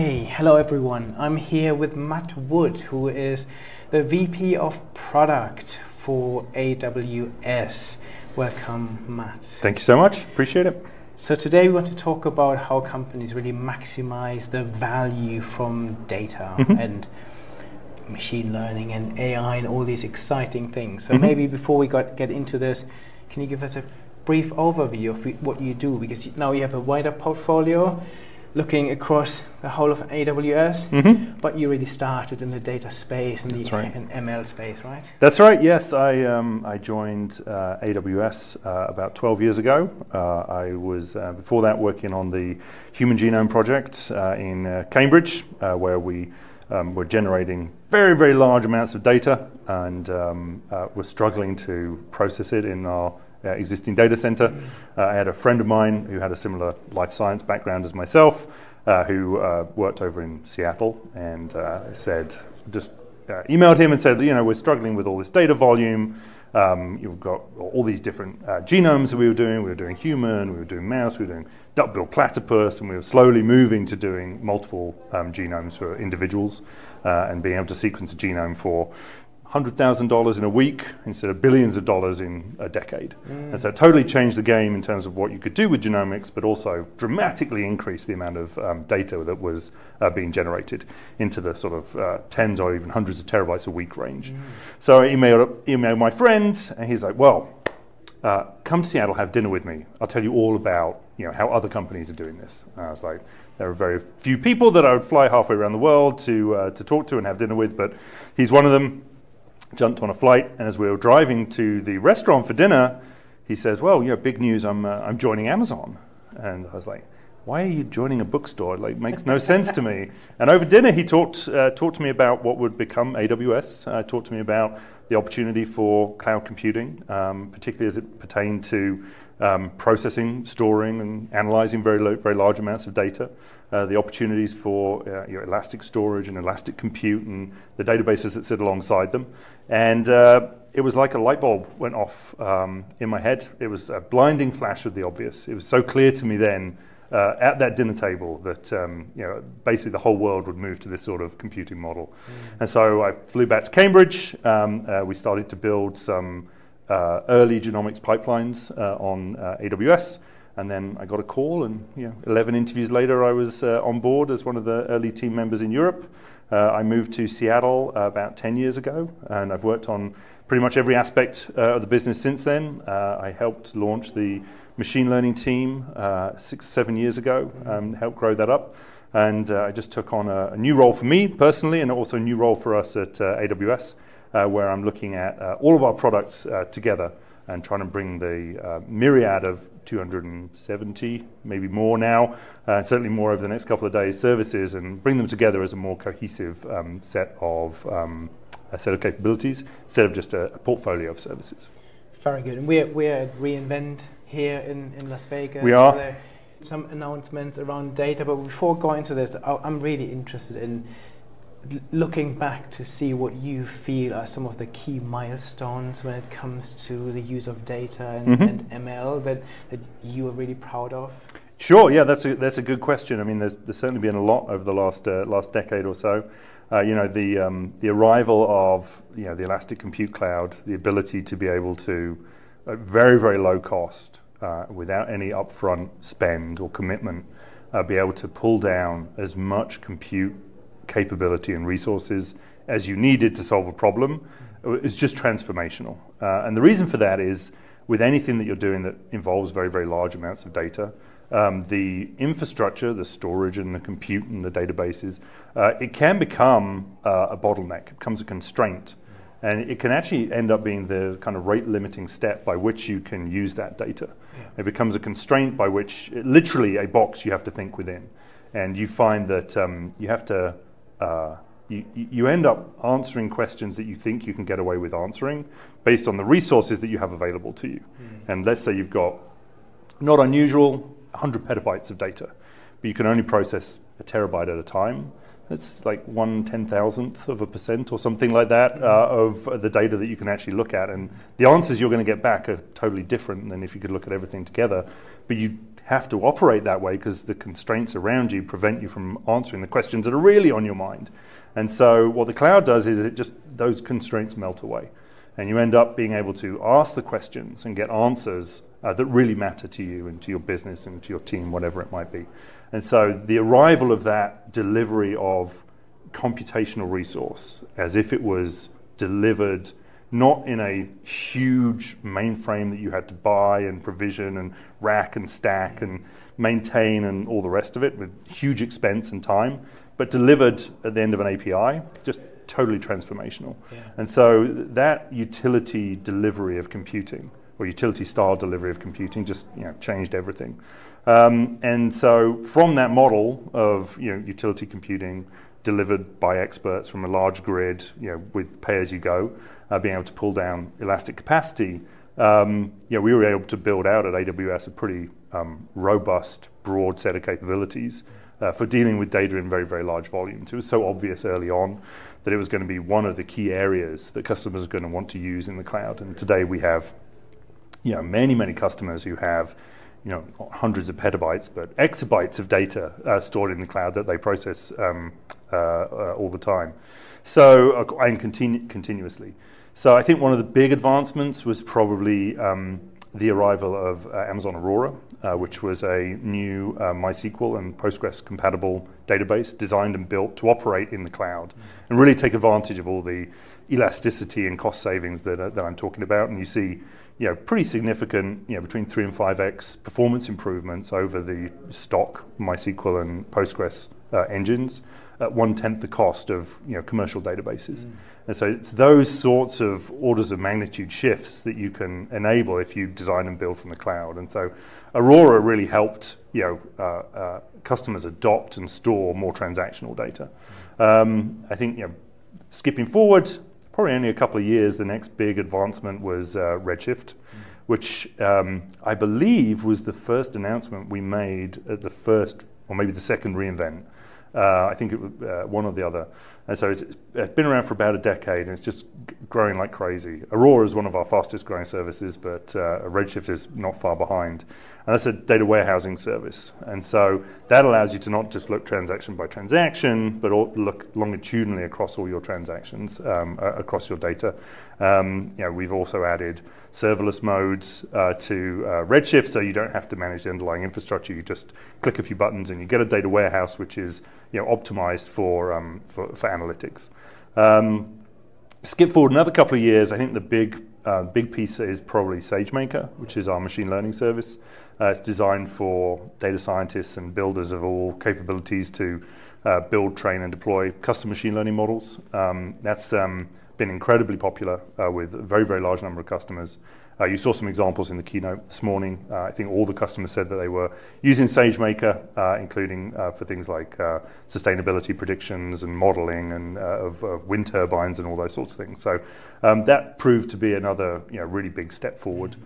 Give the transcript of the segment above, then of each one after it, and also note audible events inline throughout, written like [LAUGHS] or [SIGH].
Okay, hello everyone. I'm here with Matt Wood, who is the VP of Product for AWS. Welcome, Matt. Thank you so much. Appreciate it. So, today we want to talk about how companies really maximize the value from data Mhm. and machine learning and AI and all these exciting things. So, Mhm. maybe before we got, get into this, can you give us a brief overview of what you do? Because now you have a wider portfolio looking across the whole of AWS, Mm-hmm. but you really started in the data space and That's the right. and ML space, right? That's right. Yes, I um, I joined uh, AWS uh, about 12 years ago. Uh, I was uh, before that working on the Human Genome Project uh, in uh, Cambridge, uh, where we um, were generating very very large amounts of data and um, uh, were struggling to process it in our uh, existing data center. Uh, I had a friend of mine who had a similar life science background as myself, uh, who uh, worked over in Seattle, and uh, said just uh, emailed him and said, you know, we're struggling with all this data volume. Um, you've got all these different genomes that we were doing. We were doing human, we were doing mouse, we were doing duck-billed platypus, and we were slowly moving to doing multiple um, genomes for individuals and being able to sequence a genome for $100,000 in a week instead of billions of dollars in a decade. And so it totally changed the game in terms of what you could do with genomics, but also dramatically increased the amount of um, data that was uh, being generated into the sort of uh, tens or even hundreds of terabytes a week range. So I emailed, emailed my friend, and he's like, well, uh, come to Seattle, have dinner with me. I'll tell you all about you know, how other companies are doing this. And I was like, there are very few people that I would fly halfway around the world to, uh, to talk to and have dinner with, but he's one of them jumped on a flight, and as we were driving to the restaurant for dinner, he says, "Well, you know, big news! I'm uh, I'm joining Amazon." And I was like, "Why are you joining a bookstore? It, like, makes no sense to me." And over dinner, he talked uh, talked to me about what would become AWS. Uh, talked to me about the opportunity for cloud computing, um, particularly as it pertained to um, processing, storing, and analyzing very lo- very large amounts of data. Uh, the opportunities for uh, you know, elastic storage and elastic compute and the databases that sit alongside them. And uh, it was like a light bulb went off um, in my head. It was a blinding flash of the obvious. It was so clear to me then uh, at that dinner table that um, you know, basically the whole world would move to this sort of computing model. And so I flew back to Cambridge. Um, uh, we started to build some uh, early genomics pipelines uh, on uh, AWS. And then I got a call, and you know, 11 interviews later, I was uh, on board as one of the early team members in Europe. Uh, I moved to Seattle uh, about 10 years ago, and I've worked on pretty much every aspect uh, of the business since then. Uh, I helped launch the machine learning team uh, six, seven years ago, um, helped grow that up. And I just took on a, a, new role for me personally, and also a new role for us at AWS, where I'm looking at all of our products together and trying to bring the uh, myriad of 270, maybe more now, uh, certainly more over the next couple of days, services and bring them together as a more cohesive um, set of um, a set of capabilities instead of just a, a, portfolio of services. Very good. And we're, we're at reInvent here in, in Las Vegas. We are. So some announcements around data, but before going into this, I'm really interested in looking back to see what you feel are some of the key milestones when it comes to the use of data and, mm-hmm. and ML that, that you are really proud of? Sure, yeah, that's a, that's a good question. I mean, there's, there's certainly been a lot over the last, uh, last decade or so. Uh, you know, the, um, the arrival of you know, the Elastic Compute Cloud, the ability to be able to, at very, very low cost, uh, without any upfront spend or commitment, uh, be able to pull down as much compute capability and resources as you needed to solve a problem is just transformational. Uh, and the reason for that is with anything that you're doing that involves very, very large amounts of data, um, the infrastructure, the storage and the compute and the databases, uh, it can become uh, a bottleneck, it becomes a constraint. And it can actually end up being the kind of rate limiting step by which you can use that data. Yeah. It becomes a constraint by which, literally, a box you have to think within. And you find that um, you have to uh, you, you end up answering questions that you think you can get away with answering based on the resources that you have available to you. Mm. And let's say you've got, not unusual, 100 petabytes of data, but you can only process a terabyte at a time. It's like one ten thousandth of a percent or something like that uh, of the data that you can actually look at. And the answers you're going to get back are totally different than if you could look at everything together. But you have to operate that way because the constraints around you prevent you from answering the questions that are really on your mind. And so what the cloud does is it just those constraints melt away. And you end up being able to ask the questions and get answers uh, that really matter to you and to your business and to your team, whatever it might be. And so the arrival of that delivery of computational resource as if it was delivered not in a huge mainframe that you had to buy and provision and rack and stack and maintain and all the rest of it with huge expense and time, but delivered at the end of an API, just totally transformational. Yeah. And so that utility delivery of computing or utility style delivery of computing just you know, changed everything. Um, and so from that model of you know, utility computing delivered by experts from a large grid, you know, with pay as you go, uh, being able to pull down elastic capacity, um, know, we were able to build out at AWS a pretty um, robust, broad set of capabilities uh, for dealing with data in very, very large volumes. It was so obvious early on that it was going to be one of the key areas that customers are going to want to use in the cloud. And today we have, you know, many, many customers who have you know, hundreds of petabytes, but exabytes of data uh, stored in the cloud that they process um, uh, uh, all the time. So, uh, and continu- continuously. So, I think one of the big advancements was probably um, the arrival of uh, Amazon Aurora, uh, which was a new MySQL and Postgres compatible database designed and built to operate in the cloud and really take advantage of all the elasticity and cost savings that, that I'm talking about. And you see you know, pretty significant, you know, between three and five x performance improvements over the stock MySQL and Postgres uh, engines at one tenth the cost of you know commercial databases. Mm. And so it's those sorts of orders of magnitude shifts that you can enable if you design and build from the cloud. And so Aurora really helped you know uh, uh, customers adopt and store more transactional data. Mm. Um, I think you know, skipping forward, probably only a couple of years, the next big advancement was uh, Redshift, mm. which um, I believe was the first announcement we made at the first, or maybe the second reInvent. Uh, I think it was uh, one or the other. And so it's, it's been around for about a decade and it's just growing like crazy. Aurora is one of our fastest growing services, but uh, Redshift is not far behind. And that's a data warehousing service. And so that allows you to not just look transaction by transaction, but look longitudinally across all your transactions, um, across your data. Um, you know, we've also added serverless modes uh, to uh, Redshift, so you don't have to manage the underlying infrastructure. You just click a few buttons and you get a data warehouse which is you know, optimized for, um, for, for, analytics. Um, skip forward another couple of years, I think the big uh, big piece is probably SageMaker, which is our machine learning service. Uh, it's designed for data scientists and builders of all capabilities to uh, build, train, and deploy custom machine learning models. Um, that's um, been incredibly popular uh, with a very, very large number of customers. Uh, you saw some examples in the keynote this morning. Uh, I think all the customers said that they were using SageMaker, uh, including for things like sustainability predictions and modeling and of, wind turbines and all those sorts of things. So um, that proved to be another you know, really big step forward.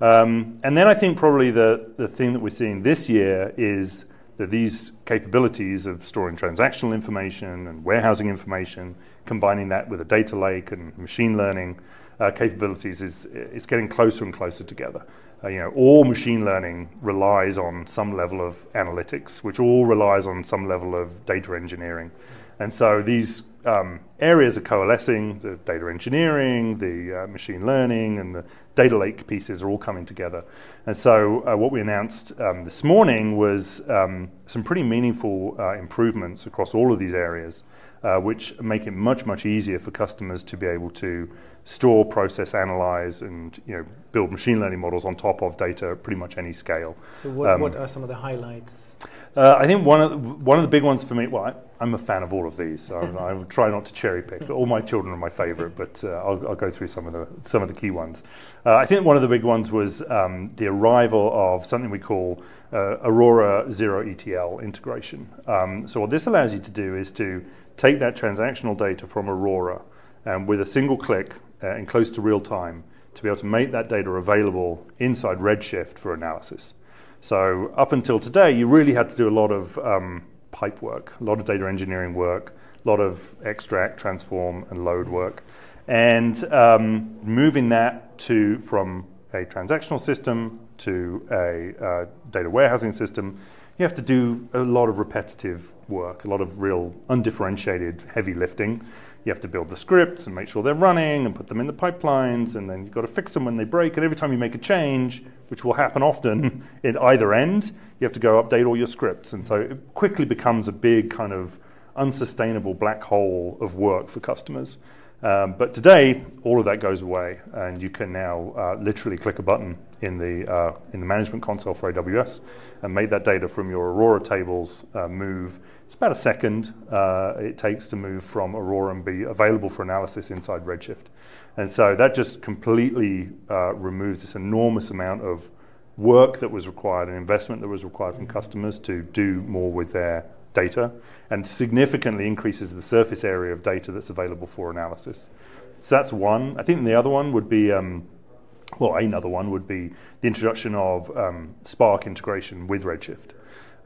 Um, and then I think probably the, the thing that we're seeing this year is that these capabilities of storing transactional information and warehousing information, combining that with a data lake and machine learning, uh, capabilities is it's getting closer and closer together. Uh, you know, all machine learning relies on some level of analytics, which all relies on some level of data engineering. And so these um, areas are coalescing, the data engineering, the uh, machine learning, and the data lake pieces are all coming together. And so uh, what we announced um, this morning was um, some pretty meaningful uh, improvements across all of these areas, uh, which make it much, much easier for customers to be able to store, process, analyze, and you know, build machine learning models on top of data at pretty much any scale. So, what, um, what are some of the highlights? Uh, I think one of the, one of the big ones for me. Well, I, am a fan of all of these, so I will try not to cherry pick. [LAUGHS] All my children are my favorite, but uh, I'll, I'll, go through some of the some of the key ones. Uh, I think one of the big ones was um, the arrival of something we call uh, Aurora Zero ETL integration. Um, so what this allows you to do is to take that transactional data from Aurora and with a single click uh, in close to real time to be able to make that data available inside Redshift for analysis. So up until today, you really had to do a lot of um, pipe work, a lot of data engineering work, a lot of extract, transform, and load work, and um, moving that to from a transactional system to a uh, data warehousing system, you have to do a lot of repetitive work, a lot of real undifferentiated heavy lifting. You have to build the scripts and make sure they're running and put them in the pipelines, and then you've got to fix them when they break. And every time you make a change, which will happen often [LAUGHS] in either end, you have to go update all your scripts. And so it quickly becomes a big kind of unsustainable black hole of work for customers. Um, but today, all of that goes away, and you can now uh, literally click a button in the uh, in the management console for AWS and make that data from your Aurora tables uh, move. It's about a second uh, it takes to move from Aurora and be available for analysis inside Redshift, and so that just completely uh, removes this enormous amount of work that was required and investment that was required from customers to do more with their data and significantly increases the surface area of data that's available for analysis. So that's one. I think the other one would be, um, well, another one would be the introduction of um, Spark integration with Redshift.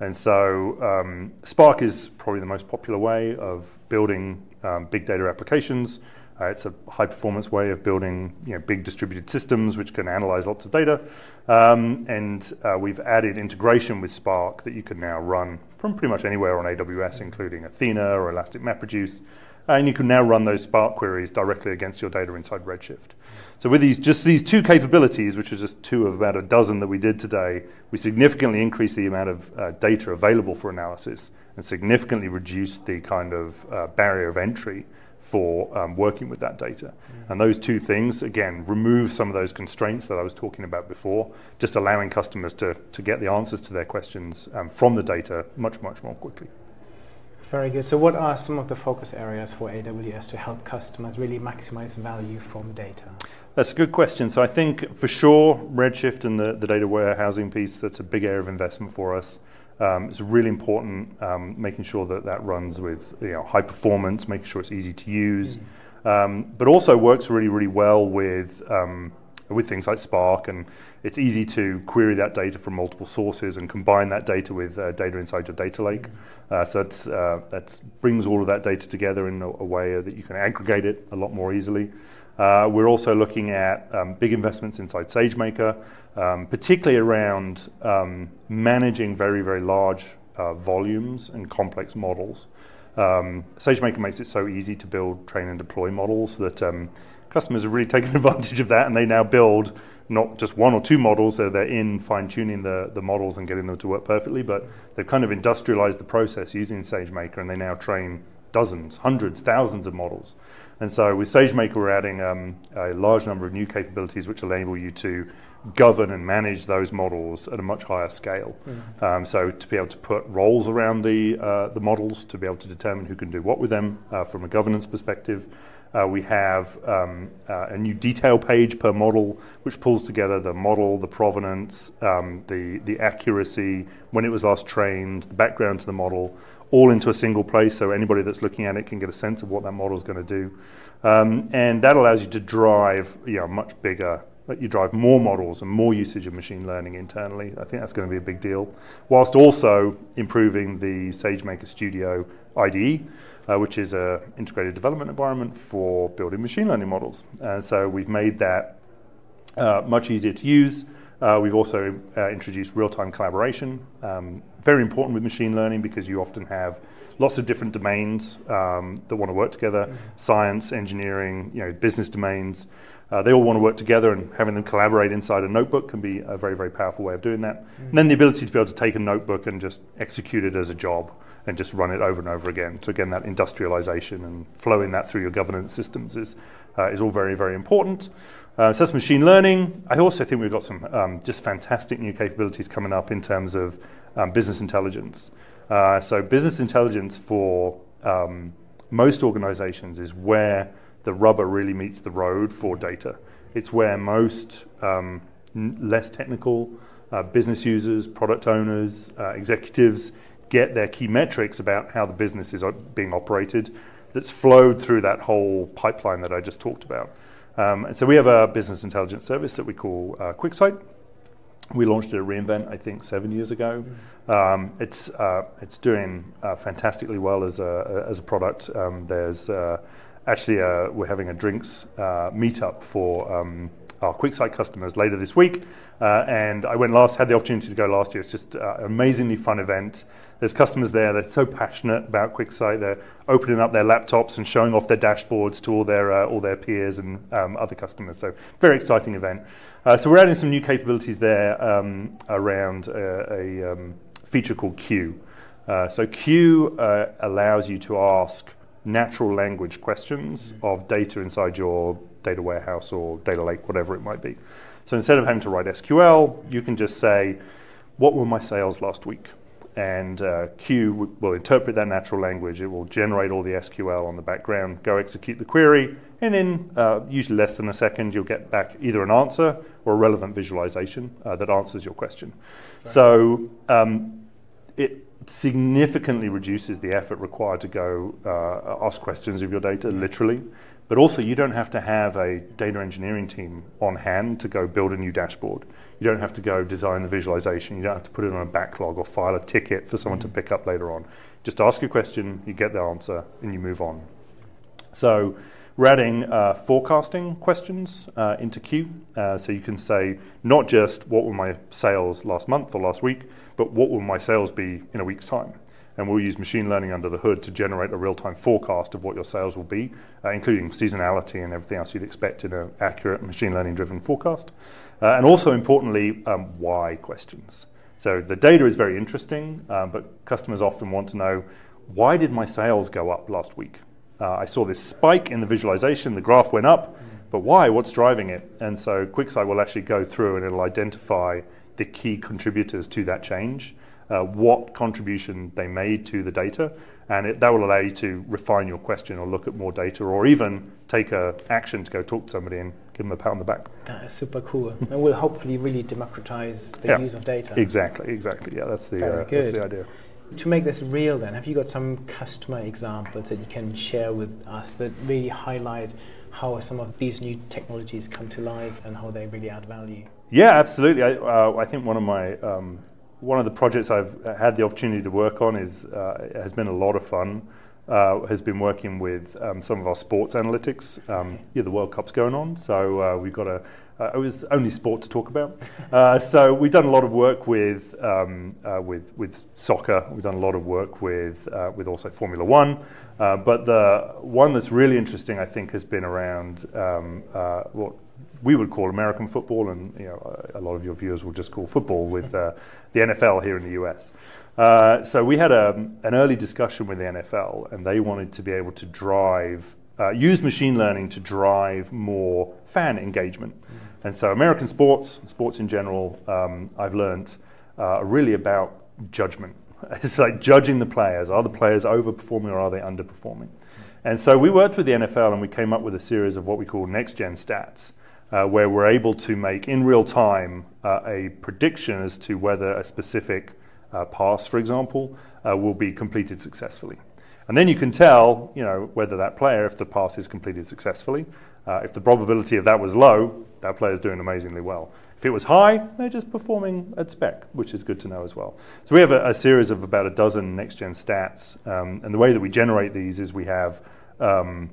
And so um, Spark is probably the most popular way of building um, big data applications. Uh, it's a high performance way of building you know, big distributed systems which can analyze lots of data. Um, and uh, we've added integration with Spark that you can now run from pretty much anywhere on AWS, including Athena or Elastic MapReduce. And you can now run those Spark queries directly against your data inside Redshift. So with these, just these two capabilities, which are just two of about a dozen that we did today, we significantly increased the amount of uh, data available for analysis and significantly reduced the kind of uh, barrier of entry for um, working with that data. And those two things, again, remove some of those constraints that I was talking about before, just allowing customers to, to get the answers to their questions um, from the data much, much more quickly. Very good. So, what are some of the focus areas for AWS to help customers really maximize value from data? That's a good question. So, I think for sure, Redshift and the, the data warehousing piece, that's a big area of investment for us. Um, it's really important um, making sure that that runs with you know, high performance, making sure it's easy to use, mm-hmm. um, but also works really, really well with um, with things like Spark, and it's easy to query that data from multiple sources and combine that data with uh, data inside your data lake. Mm-hmm. Uh, so that's, uh, that brings all of that data together in a, a, way that you can aggregate it a lot more easily. Uh, we're also looking at um, big investments inside SageMaker, um, particularly around um, managing very, very large uh, volumes and complex models. SageMaker makes it so easy to build, train, and deploy models that customers have really [LAUGHS] taken advantage of that, and they now build not just one or two models, so they're in fine tuning the, the models and getting them to work perfectly, but they've kind of industrialized the process using SageMaker, and they now train dozens, hundreds, thousands of models. And so with SageMaker, we're adding um, a large number of new capabilities which enable you to govern and manage those models at a much higher scale. Mm-hmm. Um, so to be able to put roles around the, uh, the models, to be able to determine who can do what with them uh, from a governance perspective. Uh, we have um, uh, a new detail page per model, which pulls together the model, the provenance, um, the, the accuracy, when it was last trained, the background to the model, all into a single place so anybody that's looking at it can get a sense of what that model is going to do. Um, and that allows you to drive you know, much bigger, you drive more models and more usage of machine learning internally. I think that's going to be a big deal, whilst also improving the SageMaker Studio IDE, uh, which is an integrated development environment for building machine learning models. And so we've made that uh, much easier to use. Uh, we've also uh, introduced real-time collaboration. Um, very important with machine learning because you often have lots of different domains um, that want to work together: mm-hmm. science, engineering, you know, business domains. Uh, they all want to work together, and having them collaborate inside a notebook can be a very, very powerful way of doing that. Mm-hmm. And then the ability to be able to take a notebook and just execute it as a job and just run it over and over again. So again, that industrialization and flowing that through your governance systems is uh, is all very, very important. Uh, so that's machine learning. I also think we've got some um, just fantastic new capabilities coming up in terms of um, business intelligence. Uh, so business intelligence for um, most organizations is where the rubber really meets the road for data. It's where most um, n- less technical uh, business users, product owners, uh, executives get their key metrics about how the business is being operated that's flowed through that whole pipeline that I just talked about. Um, so we have a business intelligence service that we call uh, QuickSight. We launched it at reInvent, I think, seven years ago. Um, it's uh, it's doing uh, fantastically well as a as a product. Um, there's uh, actually a, uh, we're having a drinks uh, meetup for um, our QuickSight customers later this week. Uh, and I went last, had the opportunity to go last year. It's just uh, an amazingly fun event. There's customers there. They're so passionate about QuickSight. They're opening up their laptops and showing off their dashboards to all their uh, all their peers and um, other customers. So very exciting event. Uh, so we're adding some new capabilities there um, around a, a um, feature called Q. Uh, so Q uh, allows you to ask natural language questions of data inside your data warehouse or data lake, whatever it might be. So instead of having to write SQL, you can just say, what were my sales last week? And uh, Q will interpret that natural language. It will generate all the SQL on the background, go execute the query, and in uh, usually less than a second, you'll get back either an answer or a relevant visualization uh, that answers your question. So um, it significantly reduces the effort required to go uh, ask questions of your data, literally. But also, you don't have to have a data engineering team on hand to go build a new dashboard. You don't have to go design the visualization. You don't have to put it on a backlog or file a ticket for someone to pick up later on. Just ask a question, you get the answer, and you move on. So, we're adding uh, forecasting questions uh, into Q. Uh, so you can say not just what were my sales last month or last week, but what will my sales be in a week's time? And we'll use machine learning under the hood to generate a real time forecast of what your sales will be, uh, including seasonality and everything else you'd expect in an accurate machine learning driven forecast. Uh, and also, importantly, um, why questions. So the data is very interesting, uh, but customers often want to know why did my sales go up last week? Uh, I saw this spike in the visualization, the graph went up, but why? What's driving it? And so QuickSight will actually go through and it'll identify the key contributors to that change, uh, what contribution they made to the data, and it, that will allow you to refine your question or look at more data or even take a action to go talk to somebody and give them a pat on the back. That is super cool, and will hopefully really democratize the yeah, use of data. Exactly, exactly. Yeah, that's the, uh, that's the idea. To make this real, then, have you got some customer examples that you can share with us that really highlight how some of these new technologies come to life and how they really add value? Yeah, absolutely. I, uh, I think one of my um, one of the projects I've had the opportunity to work on is uh, has been a lot of fun. Uh, has been working with um, some of our sports analytics. Um, yeah, the World Cup's going on, so uh, we've got a. Uh, it was only sport to talk about. Uh, so we've done a lot of work with um, uh, with with soccer. We've done a lot of work with with also Formula One. but the one that's really interesting, I think, has been around um, what we would call American football, and you know, a lot of your viewers will just call football with uh, the NFL here in the US. Uh, so we had a, an early discussion with the NFL, and they wanted to be able to drive, uh, use machine learning to drive more fan engagement. Mm-hmm. And so American sports, sports in general, um, I've learned uh, are really about judgment. [LAUGHS] It's like judging the players. Are the players overperforming or are they underperforming? And so we worked with the NFL and we came up with a series of what we call next gen stats uh, where we're able to make in real time uh, a prediction as to whether a specific uh, pass, for example, uh, will be completed successfully. And then you can tell, you know, whether that player, if the pass is completed successfully, uh, if the probability of that was low, that player is doing amazingly well. If it was high, they're just performing at spec, which is good to know as well. So we have a, a series of about a dozen next-gen stats, um, and the way that we generate these is we have um,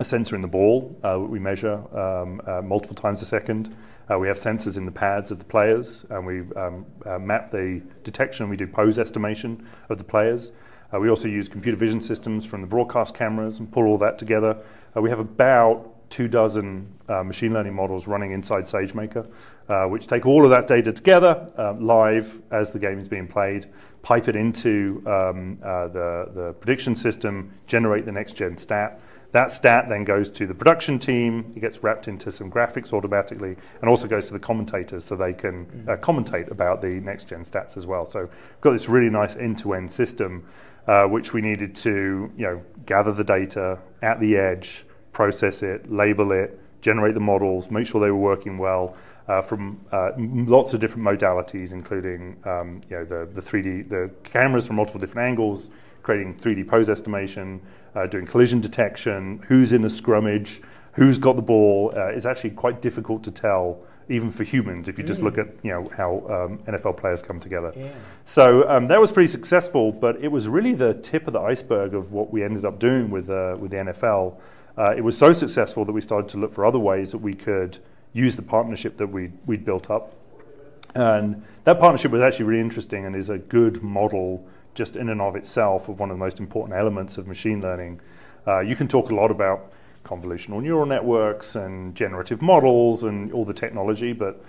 a sensor in the ball uh, we measure um, uh, multiple times a second. Uh, we have sensors in the pads of the players, and we um, uh, map the detection. We do pose estimation of the players. Uh, we also use computer vision systems from the broadcast cameras and pull all that together. Uh, we have about two dozen machine learning models running inside SageMaker, which take all of that data together live as the game is being played, pipe it into um, the, the prediction system, generate the next gen stat. That stat then goes to the production team, it gets wrapped into some graphics automatically, and also goes to the commentators so they can uh, mm. commentate about the next gen stats as well. So we've got this really nice end to end system, uh, which we needed to you know, gather the data at the edge, process it, label it, generate the models, make sure they were working well. Uh, from uh, lots of different modalities, including um, you know, the, the 3D, the cameras from multiple different angles, creating 3D pose estimation, uh, doing collision detection, who's in a scrummage, who's got the ball. Uh, it's actually quite difficult to tell, even for humans, if you just look at you know how um, NFL players come together. Yeah. So um, that was pretty successful, but it was really the tip of the iceberg of what we ended up doing with uh, with the NFL. Uh, it was so successful that we started to look for other ways that we could use the partnership that we we'd built up. And that partnership was actually really interesting and is a good model just in and of itself of one of the most important elements of machine learning. Uh, you can talk a lot about convolutional neural networks and generative models and all the technology, but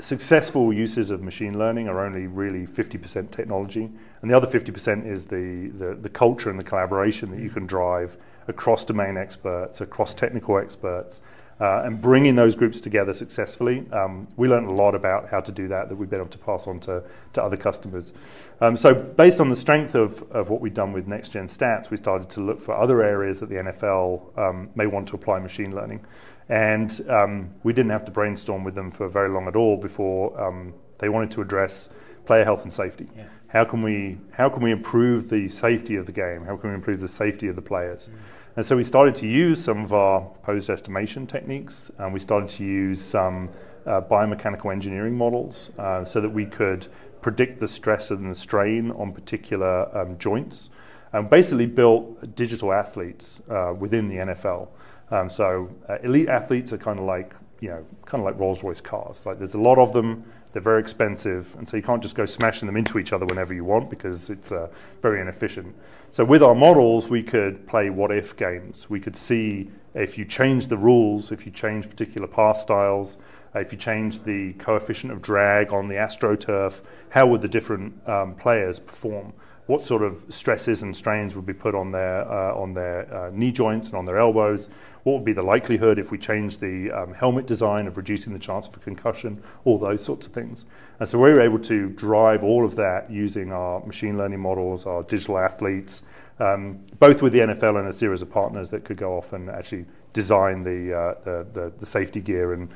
successful uses of machine learning are only really 50% technology, and the other 50% is the, the, the, culture and the collaboration that you can drive across domain experts, across technical experts, uh, and bringing those groups together successfully. Um, we learned a lot about how to do that that we've been able to pass on to, to other customers. Um, so, based on the strength of, of what we've done with next gen stats, we started to look for other areas that the NFL um, may want to apply machine learning. And um, we didn't have to brainstorm with them for very long at all before um, they wanted to address player health and safety. Yeah. How can we how can we improve the safety of the game? How can we improve the safety of the players? Mm. And so we started to use some of our posed estimation techniques, and we started to use some uh, biomechanical engineering models uh, so that we could predict the stress and the strain on particular um, joints, and basically built digital athletes uh, within the NFL. Um, so uh, elite athletes are kind of like you know kind of like Rolls Royce cars. Like there's a lot of them. They're very expensive, and so you can't just go smashing them into each other whenever you want because it's uh, very inefficient. So with our models, we could play what-if games. We could see if you change the rules, if you change particular pass styles, uh, if you change the coefficient of drag on the AstroTurf, how would the different um, players perform? What sort of stresses and strains would be put on their uh, on their uh, knee joints and on their elbows? What would be the likelihood if we change the um, helmet design of reducing the chance a concussion, all those sorts of things. And so we were able to drive all of that using our machine learning models, our digital athletes, um, both with the NFL and a series of partners that could go off and actually design the, uh, the, the, the, safety gear and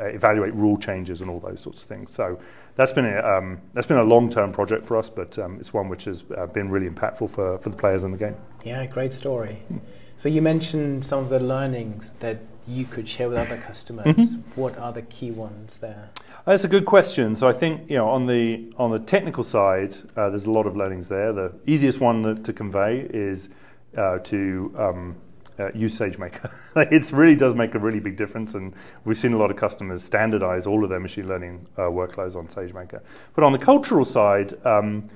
evaluate rule changes and all those sorts of things. So that's been a, um, that's been a long-term project for us, but um, it's one which has uh, been really impactful for, for the players in the game. Yeah, great story. So you mentioned some of the learnings that you could share with other customers. Mm-hmm. What are the key ones there? That's a good question. So I think you know on the on the technical side, uh, there's a lot of learnings there. The easiest one that, to convey is uh, to um, uh, use SageMaker. [LAUGHS] it really does make a really big difference, and we've seen a lot of customers standardize all of their machine learning uh, workflows on SageMaker. But on the cultural side. Um,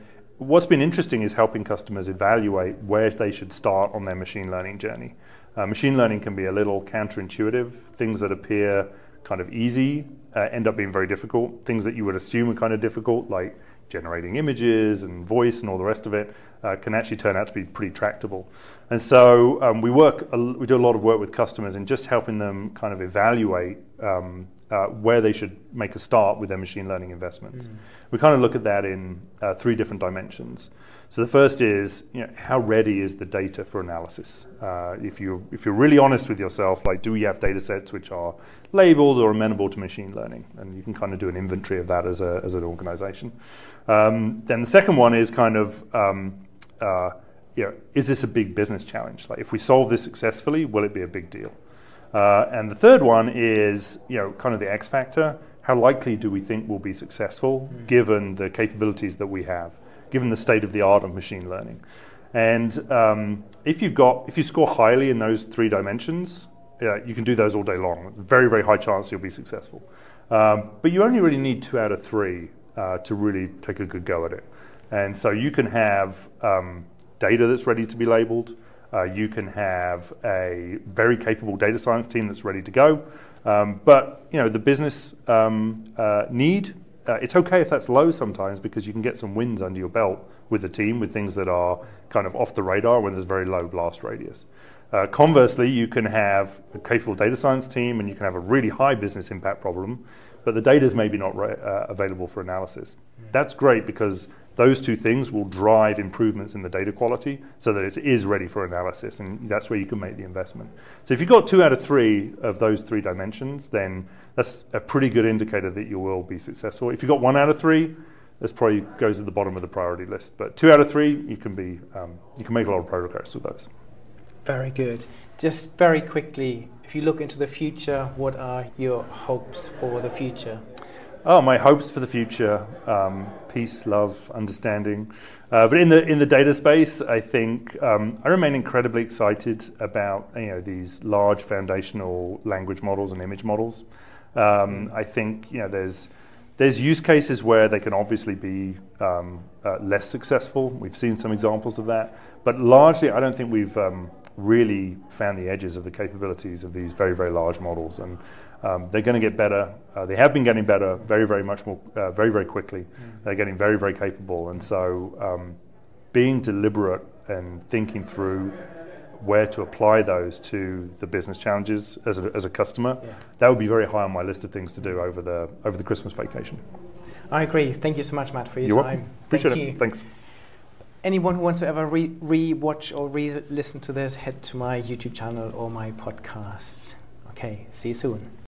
what's been interesting is helping customers evaluate where they should start on their machine learning journey. Uh, machine learning can be a little counterintuitive. Things that appear kind of easy uh, end up being very difficult. Things that you would assume are kind of difficult, like generating images and voice and all the rest of it, uh, can actually turn out to be pretty tractable. And so um, we work, we do a lot of work with customers in just helping them kind of evaluate um, uh, where they should make a start with their machine learning investments. Mm. We kind of look at that in uh, three different dimensions. So the first is, you know, how ready is the data for analysis? Uh, if you if you're really honest with yourself, like, do we have data sets which are labeled or amenable to machine learning? And you can kind of do an inventory of that as a as an organization. Um, then the second one is kind of um, uh, you know, is this a big business challenge? Like, if we solve this successfully, will it be a big deal? Uh, and the third one is, you know, kind of the X factor. How likely do we think we'll be successful mm. given the capabilities that we have, given the state of the art of machine learning? And um, if you've got, if you score highly in those three dimensions, yeah, you can do those all day long. Very, very high chance you'll be successful. Um, but you only really need two out of three uh, to really take a good go at it. And so you can have um, data that's ready to be labeled. Uh, you can have a very capable data science team that's ready to go. Um, but you know the business um, uh, need. Uh, it's okay if that's low sometimes because you can get some wins under your belt with the team with things that are kind of off the radar when there's very low blast radius. Uh, conversely, you can have a capable data science team and you can have a really high business impact problem, but the data is maybe not re- uh, available for analysis. That's great because those two things will drive improvements in the data quality so that it is ready for analysis, and that's where you can make the investment. So if you've got two out of three of those three dimensions, then that's a pretty good indicator that you will be successful. If you've got one out of three, this probably goes at the bottom of the priority list. But two out of three, you can be um, you can make a lot of progress with those. Very good. Just very quickly, if you look into the future, what are your hopes for the future? Oh, my hopes for the future: um, peace, love, understanding. Uh, but in the in the data space, I think um, I remain incredibly excited about you know these large foundational language models and image models. Um, I think you know there's there's use cases where they can obviously be um, uh, less successful. We've seen some examples of that, but largely I don't think we've um, really found the edges of the capabilities of these very very large models, and um, they're going to get better. Uh, they have been getting better very very much more uh, very very quickly. Mm. They're getting very very capable, and so um, being deliberate and thinking through where to apply those to the business challenges as a, as a customer, yeah. that would be very high on my list of things to do over the over the Christmas vacation. I agree. Thank you so much, Matt, for your You're time. Welcome. Appreciate Thank it. You. Thanks. Anyone who wants to ever re, re watch or re listen to this, head to my YouTube channel or my podcast. Okay, see you soon.